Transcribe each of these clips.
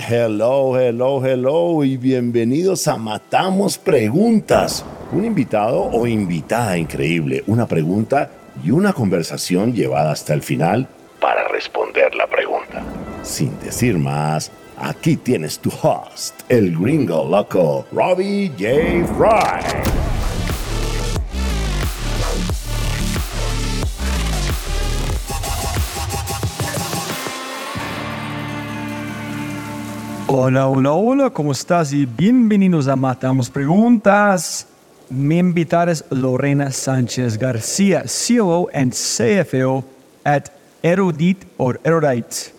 Hello, hello, hello y bienvenidos a Matamos Preguntas. Un invitado o invitada increíble, una pregunta y una conversación llevada hasta el final para responder la pregunta. Sin decir más, aquí tienes tu host, el gringo loco, Robbie J. Fry. Hola, hola, hola, ¿cómo estás? Y bienvenidos a Matamos Preguntas. Mi invitada es Lorena Sánchez García, COO and CFO at Erudit or Erudite.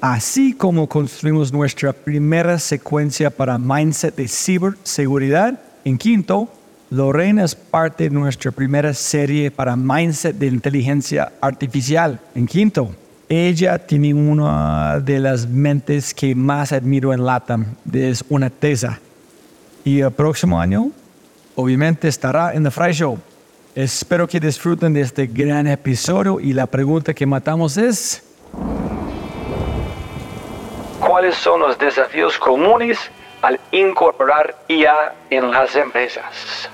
Así como construimos nuestra primera secuencia para Mindset de Ciberseguridad en Quinto, Lorena es parte de nuestra primera serie para Mindset de Inteligencia Artificial en Quinto. Ella tiene una de las mentes que más admiro en LATAM, es una tesa. Y el próximo año, obviamente, estará en The Fry Show. Espero que disfruten de este gran episodio y la pregunta que matamos es... ¿Cuáles son los desafíos comunes al incorporar IA en las empresas?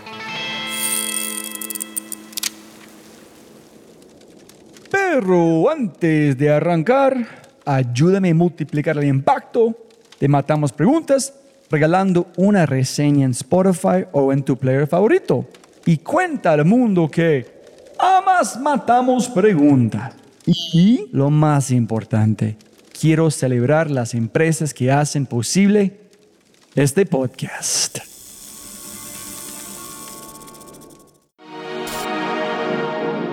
Pero antes de arrancar, ayúdame a multiplicar el impacto. Te matamos preguntas regalando una reseña en Spotify o en tu player favorito. Y cuenta al mundo que amas matamos preguntas. Y lo más importante, quiero celebrar las empresas que hacen posible este podcast.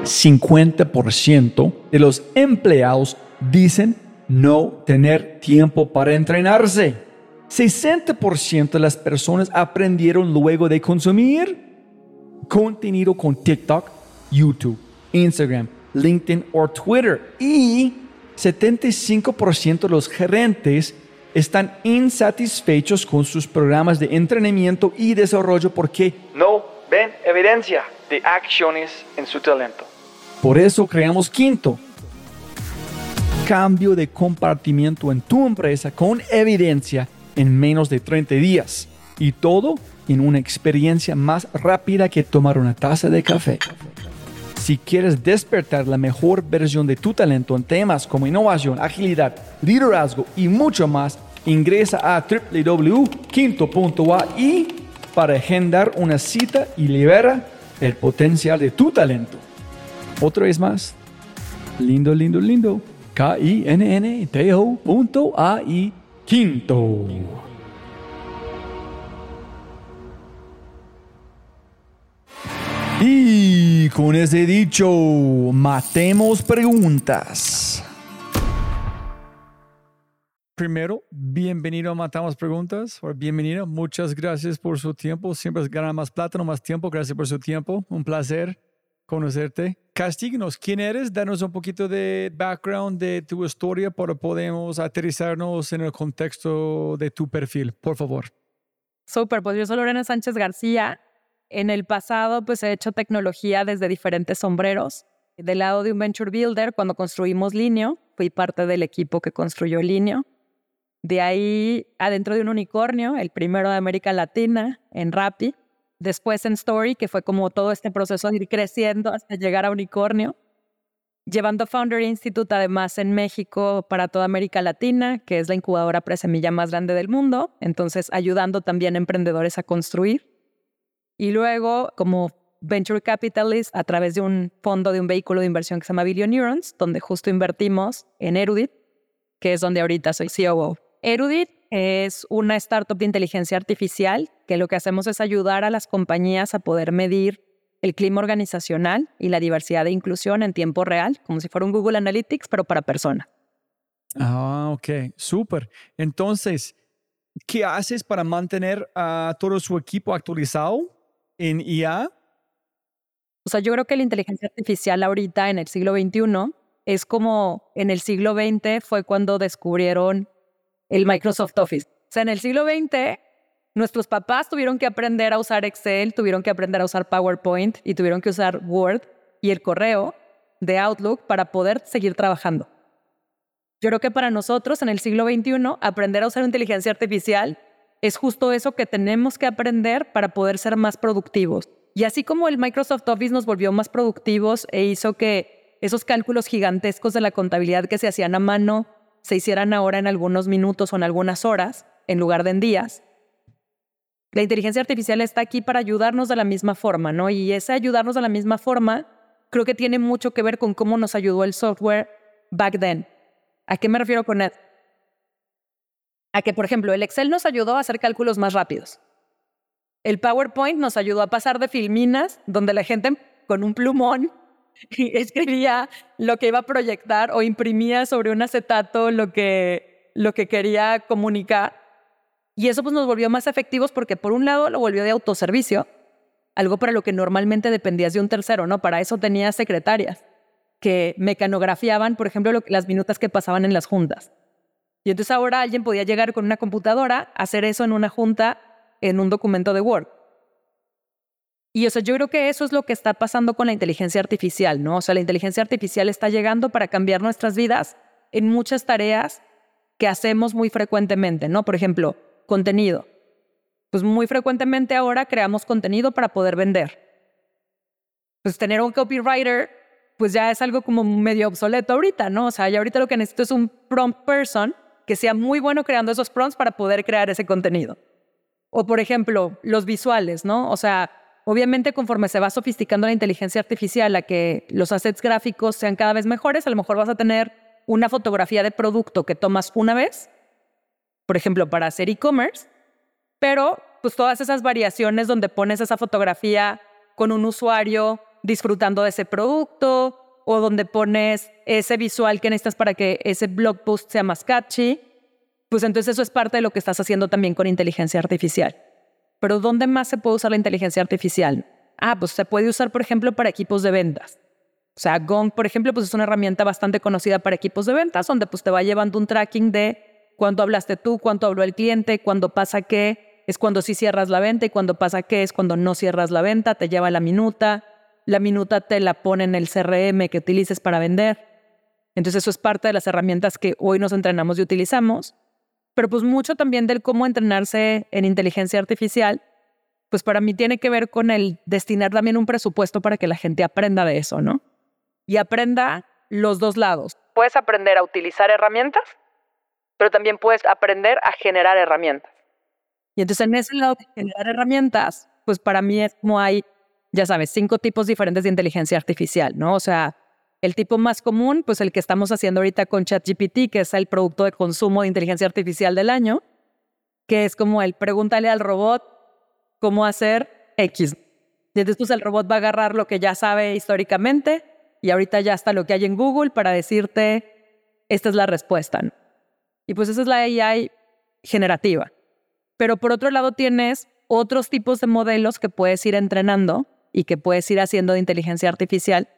50% de los empleados dicen no tener tiempo para entrenarse. 60% de las personas aprendieron luego de consumir contenido con TikTok, YouTube, Instagram, LinkedIn o Twitter. Y 75% de los gerentes están insatisfechos con sus programas de entrenamiento y desarrollo porque no ven evidencia de acciones en su talento. Por eso creamos Quinto. Cambio de compartimiento en tu empresa con evidencia en menos de 30 días. Y todo en una experiencia más rápida que tomar una taza de café. Si quieres despertar la mejor versión de tu talento en temas como innovación, agilidad, liderazgo y mucho más, ingresa a www.quinto.ai para agendar una cita y libera el potencial de tu talento. Otra vez más. Lindo, lindo, lindo. K-I-N-N-T-O punto A-I quinto. Y con ese dicho, matemos preguntas. Primero, bienvenido a Matamos Preguntas, o bienvenido, muchas gracias por su tiempo, siempre es ganar más plata, no más tiempo, gracias por su tiempo, un placer conocerte. Castíguenos, ¿quién eres? Danos un poquito de background de tu historia para podemos aterrizarnos en el contexto de tu perfil, por favor. Súper, pues yo soy Lorena Sánchez García. En el pasado, pues he hecho tecnología desde diferentes sombreros. Del lado de un venture builder, cuando construimos Linio, fui parte del equipo que construyó Linio. De ahí, adentro de un unicornio, el primero de América Latina, en Rappi, después en Story, que fue como todo este proceso de ir creciendo hasta llegar a Unicornio, llevando Founder Institute además en México para toda América Latina, que es la incubadora presemilla más grande del mundo, entonces ayudando también a emprendedores a construir. Y luego como Venture Capitalist a través de un fondo de un vehículo de inversión que se llama Billion Neurons, donde justo invertimos en Erudit, que es donde ahorita soy COO. Erudit es una startup de inteligencia artificial que lo que hacemos es ayudar a las compañías a poder medir el clima organizacional y la diversidad e inclusión en tiempo real, como si fuera un Google Analytics, pero para personas. Ah, ok, súper. Entonces, ¿qué haces para mantener a todo su equipo actualizado en IA? O sea, yo creo que la inteligencia artificial ahorita en el siglo XXI es como en el siglo XX fue cuando descubrieron el Microsoft Office. O sea, en el siglo XX, nuestros papás tuvieron que aprender a usar Excel, tuvieron que aprender a usar PowerPoint y tuvieron que usar Word y el correo de Outlook para poder seguir trabajando. Yo creo que para nosotros en el siglo XXI, aprender a usar inteligencia artificial es justo eso que tenemos que aprender para poder ser más productivos. Y así como el Microsoft Office nos volvió más productivos e hizo que esos cálculos gigantescos de la contabilidad que se hacían a mano se hicieran ahora en algunos minutos o en algunas horas, en lugar de en días, la inteligencia artificial está aquí para ayudarnos de la misma forma, ¿no? Y ese ayudarnos de la misma forma creo que tiene mucho que ver con cómo nos ayudó el software back then. ¿A qué me refiero con eso? A que, por ejemplo, el Excel nos ayudó a hacer cálculos más rápidos. El PowerPoint nos ayudó a pasar de filminas, donde la gente con un plumón escribía lo que iba a proyectar o imprimía sobre un acetato lo que, lo que quería comunicar y eso pues nos volvió más efectivos porque por un lado lo volvió de autoservicio, algo para lo que normalmente dependías de un tercero, ¿no? Para eso tenías secretarias que mecanografiaban, por ejemplo, las minutas que pasaban en las juntas. Y entonces ahora alguien podía llegar con una computadora, hacer eso en una junta, en un documento de Word. Y o sea, yo creo que eso es lo que está pasando con la inteligencia artificial, ¿no? O sea, la inteligencia artificial está llegando para cambiar nuestras vidas en muchas tareas que hacemos muy frecuentemente, ¿no? Por ejemplo, contenido. Pues muy frecuentemente ahora creamos contenido para poder vender. Pues tener un copywriter, pues ya es algo como medio obsoleto ahorita, ¿no? O sea, ya ahorita lo que necesito es un prompt person que sea muy bueno creando esos prompts para poder crear ese contenido. O por ejemplo, los visuales, ¿no? O sea, obviamente conforme se va sofisticando la inteligencia artificial a que los assets gráficos sean cada vez mejores, a lo mejor vas a tener una fotografía de producto que tomas una vez por ejemplo, para hacer e-commerce, pero pues todas esas variaciones donde pones esa fotografía con un usuario disfrutando de ese producto o donde pones ese visual que necesitas para que ese blog post sea más catchy, pues entonces eso es parte de lo que estás haciendo también con inteligencia artificial. Pero ¿dónde más se puede usar la inteligencia artificial? Ah, pues se puede usar, por ejemplo, para equipos de ventas. O sea, Gong, por ejemplo, pues es una herramienta bastante conocida para equipos de ventas, donde pues te va llevando un tracking de cuánto hablaste tú, cuánto habló el cliente, cuándo pasa qué, es cuando sí cierras la venta y cuando pasa qué es cuando no cierras la venta, te lleva la minuta, la minuta te la pone en el CRM que utilices para vender. Entonces eso es parte de las herramientas que hoy nos entrenamos y utilizamos, pero pues mucho también del cómo entrenarse en inteligencia artificial, pues para mí tiene que ver con el destinar también un presupuesto para que la gente aprenda de eso, ¿no? Y aprenda los dos lados. Puedes aprender a utilizar herramientas pero también puedes aprender a generar herramientas. Y entonces en ese lado de generar herramientas, pues para mí es como hay, ya sabes, cinco tipos diferentes de inteligencia artificial, ¿no? O sea, el tipo más común, pues el que estamos haciendo ahorita con ChatGPT, que es el producto de consumo de inteligencia artificial del año, que es como el pregúntale al robot cómo hacer X. Y entonces el robot va a agarrar lo que ya sabe históricamente y ahorita ya está lo que hay en Google para decirte, esta es la respuesta. Y pues esa es la AI generativa. Pero por otro lado tienes otros tipos de modelos que puedes ir entrenando y que puedes ir haciendo de inteligencia artificial.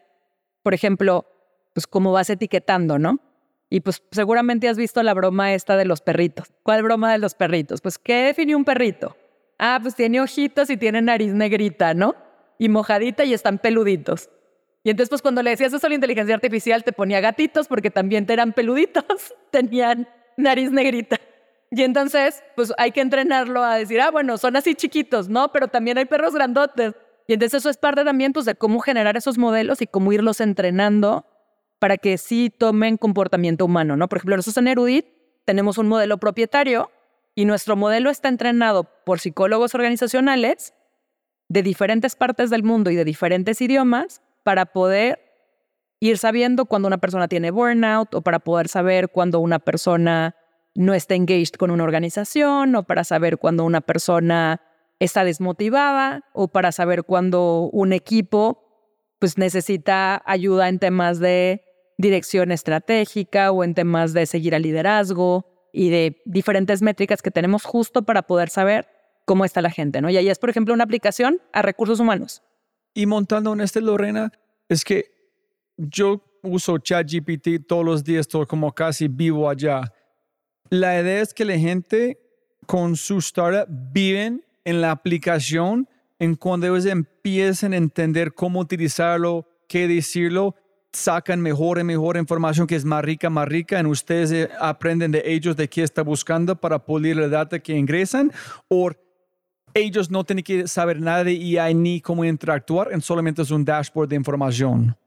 Por ejemplo, pues cómo vas etiquetando, ¿no? Y pues seguramente has visto la broma esta de los perritos. ¿Cuál broma de los perritos? Pues, ¿qué definió un perrito? Ah, pues tiene ojitos y tiene nariz negrita, ¿no? Y mojadita y están peluditos. Y entonces, pues cuando le decías eso a la inteligencia artificial, te ponía gatitos porque también te eran peluditos, tenían nariz negrita. Y entonces, pues hay que entrenarlo a decir, ah, bueno, son así chiquitos, ¿no? Pero también hay perros grandotes. Y entonces eso es parte también pues, de cómo generar esos modelos y cómo irlos entrenando para que sí tomen comportamiento humano, ¿no? Por ejemplo, nosotros en Erudit tenemos un modelo propietario y nuestro modelo está entrenado por psicólogos organizacionales de diferentes partes del mundo y de diferentes idiomas para poder ir sabiendo cuando una persona tiene burnout o para poder saber cuando una persona no está engaged con una organización o para saber cuando una persona está desmotivada o para saber cuando un equipo pues necesita ayuda en temas de dirección estratégica o en temas de seguir al liderazgo y de diferentes métricas que tenemos justo para poder saber cómo está la gente, ¿no? Y ahí es, por ejemplo, una aplicación a recursos humanos. Y montando en este, Lorena, es que yo uso ChatGPT todos los días, todo como casi vivo allá. La idea es que la gente con su startup viven en la aplicación en cuando ellos empiecen a entender cómo utilizarlo, qué decirlo, sacan mejor y mejor información que es más rica, más rica, y ustedes eh, aprenden de ellos de qué está buscando para pulir la data que ingresan, o ellos no tienen que saber nada de IA ni cómo interactuar, en solamente es un dashboard de información.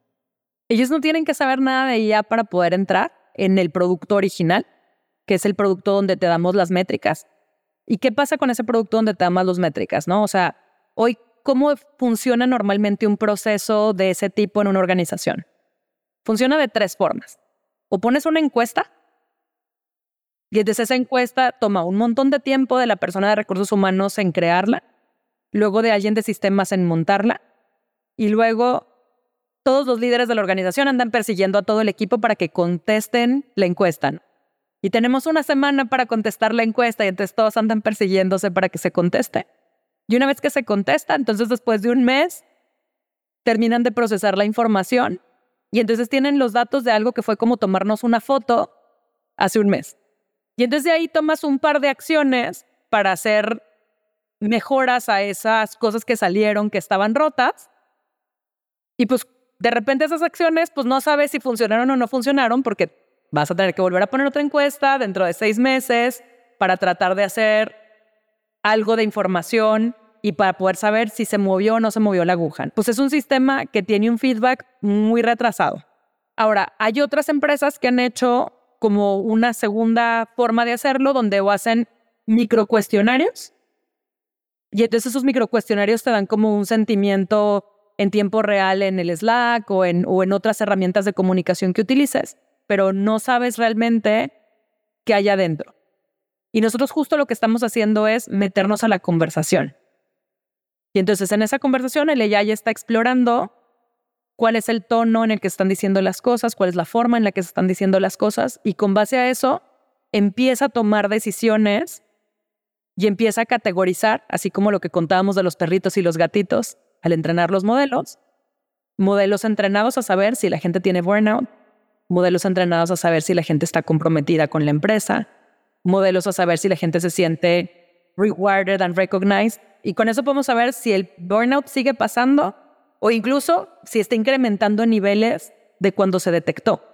Ellos no tienen que saber nada de IA para poder entrar en el producto original, que es el producto donde te damos las métricas. ¿Y qué pasa con ese producto donde te damos las métricas? ¿no? O sea, hoy, ¿cómo funciona normalmente un proceso de ese tipo en una organización? Funciona de tres formas. O pones una encuesta, y entonces esa encuesta toma un montón de tiempo de la persona de recursos humanos en crearla, luego de alguien de sistemas en montarla, y luego todos los líderes de la organización andan persiguiendo a todo el equipo para que contesten la encuesta. Y tenemos una semana para contestar la encuesta y entonces todos andan persiguiéndose para que se conteste. Y una vez que se contesta, entonces después de un mes, terminan de procesar la información y entonces tienen los datos de algo que fue como tomarnos una foto hace un mes. Y entonces de ahí tomas un par de acciones para hacer mejoras a esas cosas que salieron, que estaban rotas. Y pues de repente esas acciones, pues no sabes si funcionaron o no funcionaron porque vas a tener que volver a poner otra encuesta dentro de seis meses para tratar de hacer algo de información y para poder saber si se movió o no se movió la aguja. Pues es un sistema que tiene un feedback muy retrasado. Ahora, hay otras empresas que han hecho como una segunda forma de hacerlo, donde hacen microcuestionarios, y entonces esos microcuestionarios te dan como un sentimiento en tiempo real en el Slack o en, o en otras herramientas de comunicación que utilices, pero no sabes realmente qué hay adentro. Y nosotros justo lo que estamos haciendo es meternos a la conversación. Y entonces en esa conversación el AI está explorando cuál es el tono en el que están diciendo las cosas, cuál es la forma en la que se están diciendo las cosas, y con base a eso empieza a tomar decisiones y empieza a categorizar, así como lo que contábamos de los perritos y los gatitos al entrenar los modelos, modelos entrenados a saber si la gente tiene burnout, modelos entrenados a saber si la gente está comprometida con la empresa, modelos a saber si la gente se siente rewarded and recognized y con eso podemos saber si el burnout sigue pasando o incluso si está incrementando niveles de cuando se detectó.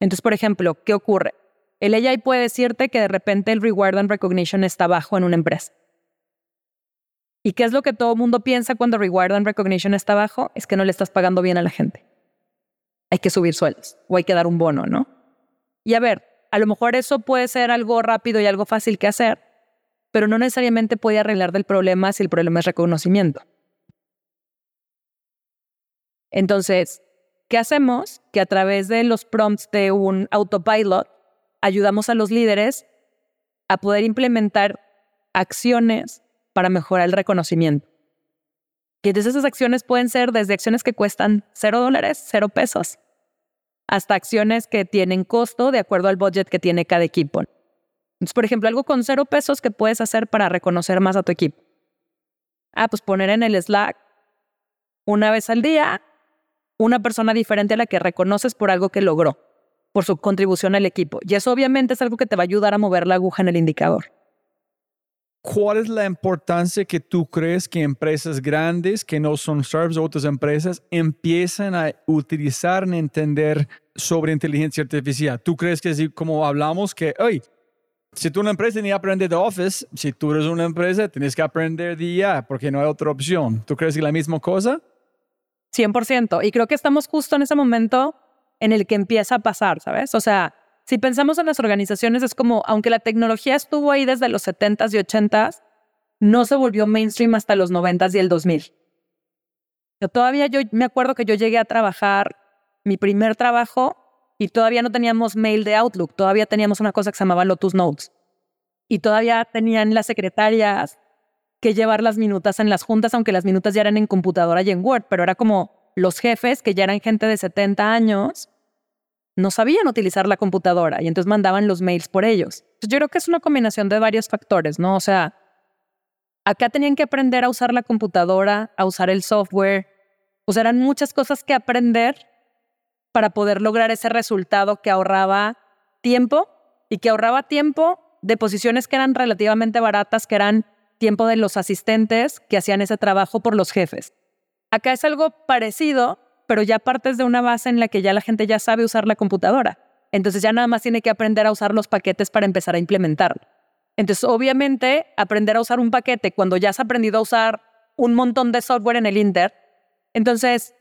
Entonces, por ejemplo, ¿qué ocurre? El AI puede decirte que de repente el reward and recognition está bajo en una empresa. ¿Y qué es lo que todo el mundo piensa cuando reward and recognition está bajo? Es que no le estás pagando bien a la gente. Hay que subir sueldos o hay que dar un bono, ¿no? Y a ver, a lo mejor eso puede ser algo rápido y algo fácil que hacer, pero no necesariamente puede arreglar del problema si el problema es reconocimiento. Entonces, ¿qué hacemos? Que a través de los prompts de un autopilot ayudamos a los líderes a poder implementar acciones para mejorar el reconocimiento. Y entonces esas acciones pueden ser desde acciones que cuestan cero dólares, cero pesos, hasta acciones que tienen costo de acuerdo al budget que tiene cada equipo. Entonces, por ejemplo, algo con cero pesos que puedes hacer para reconocer más a tu equipo. Ah, pues poner en el Slack una vez al día una persona diferente a la que reconoces por algo que logró, por su contribución al equipo. Y eso obviamente es algo que te va a ayudar a mover la aguja en el indicador. ¿Cuál es la importancia que tú crees que empresas grandes, que no son startups, otras empresas, empiezan a utilizar y entender sobre inteligencia artificial? ¿Tú crees que así como hablamos que, hoy si tú una empresa ni aprender de Office, si tú eres una empresa, tienes que aprender de IA porque no hay otra opción. ¿Tú crees que es la misma cosa? 100%. Y creo que estamos justo en ese momento en el que empieza a pasar, ¿sabes? O sea, si pensamos en las organizaciones, es como, aunque la tecnología estuvo ahí desde los 70s y 80s, no se volvió mainstream hasta los 90s y el 2000. Yo todavía yo me acuerdo que yo llegué a trabajar mi primer trabajo y todavía no teníamos mail de Outlook, todavía teníamos una cosa que se llamaba Lotus Notes. Y todavía tenían las secretarias que llevar las minutas en las juntas, aunque las minutas ya eran en computadora y en Word, pero era como los jefes, que ya eran gente de 70 años, no sabían utilizar la computadora y entonces mandaban los mails por ellos. yo creo que es una combinación de varios factores, ¿no? O sea, acá tenían que aprender a usar la computadora, a usar el software, sea, eran muchas cosas que aprender para poder lograr ese resultado que ahorraba tiempo y que ahorraba tiempo de posiciones que eran relativamente baratas, que eran tiempo de los asistentes que hacían ese trabajo por los jefes. Acá es algo parecido, pero ya partes de una base en la que ya la gente ya sabe usar la computadora. Entonces ya nada más tiene que aprender a usar los paquetes para empezar a implementarlo. Entonces, obviamente, aprender a usar un paquete cuando ya has aprendido a usar un montón de software en el Inter, entonces,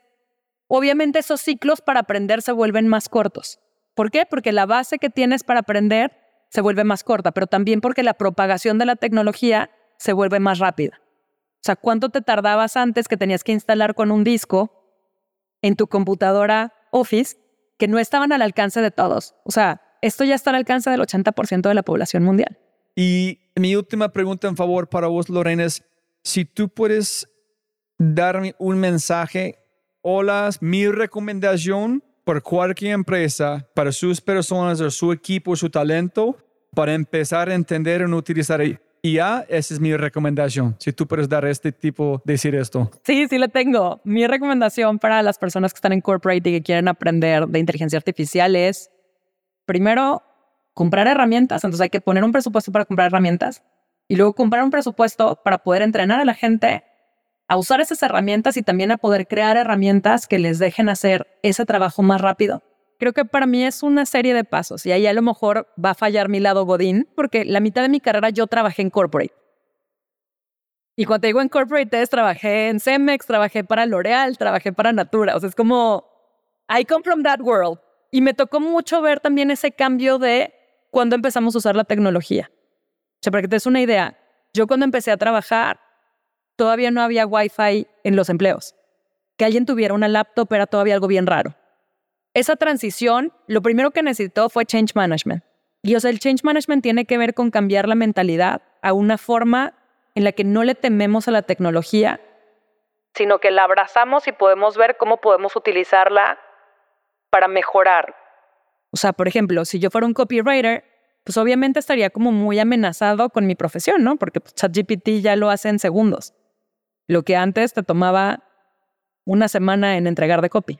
obviamente esos ciclos para aprender se vuelven más cortos. ¿Por qué? Porque la base que tienes para aprender se vuelve más corta, pero también porque la propagación de la tecnología se vuelve más rápida. O sea, ¿cuánto te tardabas antes que tenías que instalar con un disco en tu computadora Office que no estaban al alcance de todos? O sea, esto ya está al alcance del 80% de la población mundial. Y mi última pregunta en favor para vos, Lorena, si tú puedes darme un mensaje, hola, mi recomendación por cualquier empresa, para sus personas o su equipo, su talento, para empezar a entender y utilizar IA, esa es mi recomendación. Si tú puedes dar este tipo, decir esto. Sí, sí le tengo. Mi recomendación para las personas que están en corporate y que quieren aprender de inteligencia artificial es, primero, comprar herramientas. Entonces hay que poner un presupuesto para comprar herramientas y luego comprar un presupuesto para poder entrenar a la gente a usar esas herramientas y también a poder crear herramientas que les dejen hacer ese trabajo más rápido. Creo que para mí es una serie de pasos y ahí a lo mejor va a fallar mi lado Godín, porque la mitad de mi carrera yo trabajé en corporate. Y cuando digo en corporate, trabajé en Cemex, trabajé para L'Oreal, trabajé para Natura. O sea, es como, I come from that world. Y me tocó mucho ver también ese cambio de cuando empezamos a usar la tecnología. O sea, para que te des una idea, yo cuando empecé a trabajar, todavía no había Wi-Fi en los empleos. Que alguien tuviera una laptop era todavía algo bien raro. Esa transición, lo primero que necesitó fue change management. Y o sea, el change management tiene que ver con cambiar la mentalidad a una forma en la que no le tememos a la tecnología, sino que la abrazamos y podemos ver cómo podemos utilizarla para mejorar. O sea, por ejemplo, si yo fuera un copywriter, pues obviamente estaría como muy amenazado con mi profesión, ¿no? Porque pues, ChatGPT ya lo hace en segundos. Lo que antes te tomaba una semana en entregar de copy.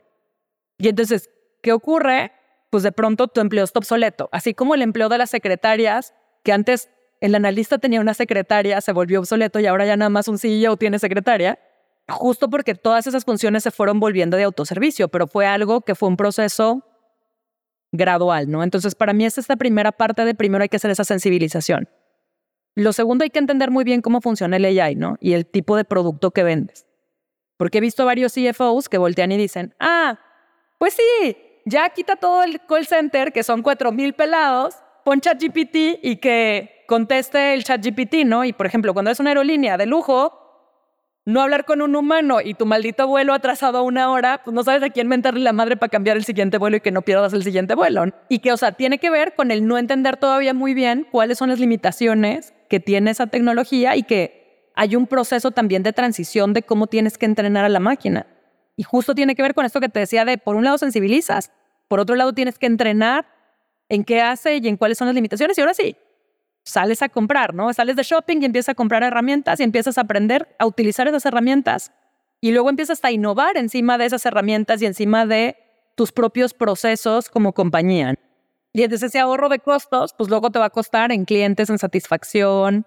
Y entonces, ¿qué ocurre? Pues de pronto tu empleo está obsoleto. Así como el empleo de las secretarias, que antes el analista tenía una secretaria, se volvió obsoleto y ahora ya nada más un CEO tiene secretaria, justo porque todas esas funciones se fueron volviendo de autoservicio, pero fue algo que fue un proceso gradual, ¿no? Entonces, para mí es esta primera parte de primero hay que hacer esa sensibilización. Lo segundo, hay que entender muy bien cómo funciona el AI, ¿no? Y el tipo de producto que vendes. Porque he visto varios CFOs que voltean y dicen, ah, pues sí, ya quita todo el call center, que son 4.000 pelados, pon ChatGPT y que conteste el ChatGPT, ¿no? Y por ejemplo, cuando es una aerolínea de lujo, no hablar con un humano y tu maldito vuelo atrasado una hora, pues no sabes a quién mentarle la madre para cambiar el siguiente vuelo y que no pierdas el siguiente vuelo. Y que, o sea, tiene que ver con el no entender todavía muy bien cuáles son las limitaciones que tiene esa tecnología y que hay un proceso también de transición de cómo tienes que entrenar a la máquina. Y justo tiene que ver con esto que te decía de, por un lado, sensibilizas, por otro lado, tienes que entrenar en qué hace y en cuáles son las limitaciones. Y ahora sí, sales a comprar, ¿no? Sales de shopping y empiezas a comprar herramientas y empiezas a aprender a utilizar esas herramientas. Y luego empiezas a innovar encima de esas herramientas y encima de tus propios procesos como compañía. Y entonces ese ahorro de costos, pues luego te va a costar en clientes, en satisfacción,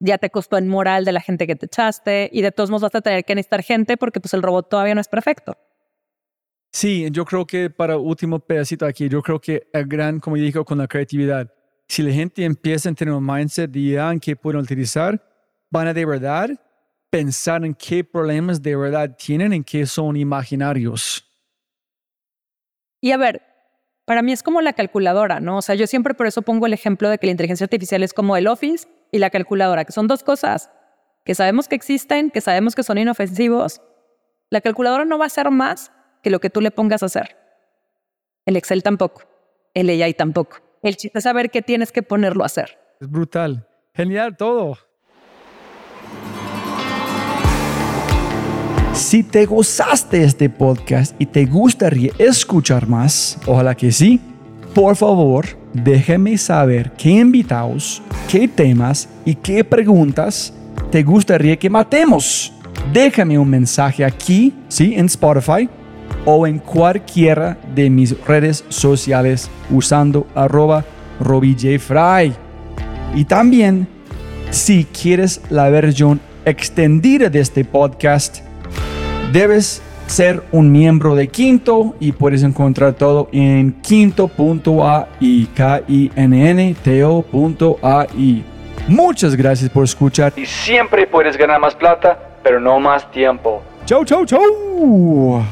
ya te costó en moral de la gente que te echaste y de todos modos vas a tener que necesitar gente porque pues el robot todavía no es perfecto. Sí, yo creo que para último pedacito aquí, yo creo que el gran, como dijo, con la creatividad, si la gente empieza a tener un mindset de ya en qué pueden utilizar, van a de verdad pensar en qué problemas de verdad tienen, en qué son imaginarios. Y a ver, para mí es como la calculadora, ¿no? O sea, yo siempre por eso pongo el ejemplo de que la inteligencia artificial es como el Office y la calculadora, que son dos cosas que sabemos que existen, que sabemos que son inofensivos. La calculadora no va a ser más que lo que tú le pongas a hacer. El Excel tampoco, el AI tampoco. El chiste es saber qué tienes que ponerlo a hacer. Es brutal. Genial todo. Si te gozaste este podcast y te gustaría escuchar más, ojalá que sí, por favor, déjame saber qué invitados, qué temas y qué preguntas te gustaría que matemos. Déjame un mensaje aquí, sí, en Spotify o en cualquiera de mis redes sociales usando arroba robijfry. Y también, si quieres la versión extendida de este podcast, debes ser un miembro de Quinto y puedes encontrar todo en quinto.ai, K-I-N-N-T-O.ai. Muchas gracias por escuchar. Y siempre puedes ganar más plata, pero no más tiempo. Chau, chau, chau.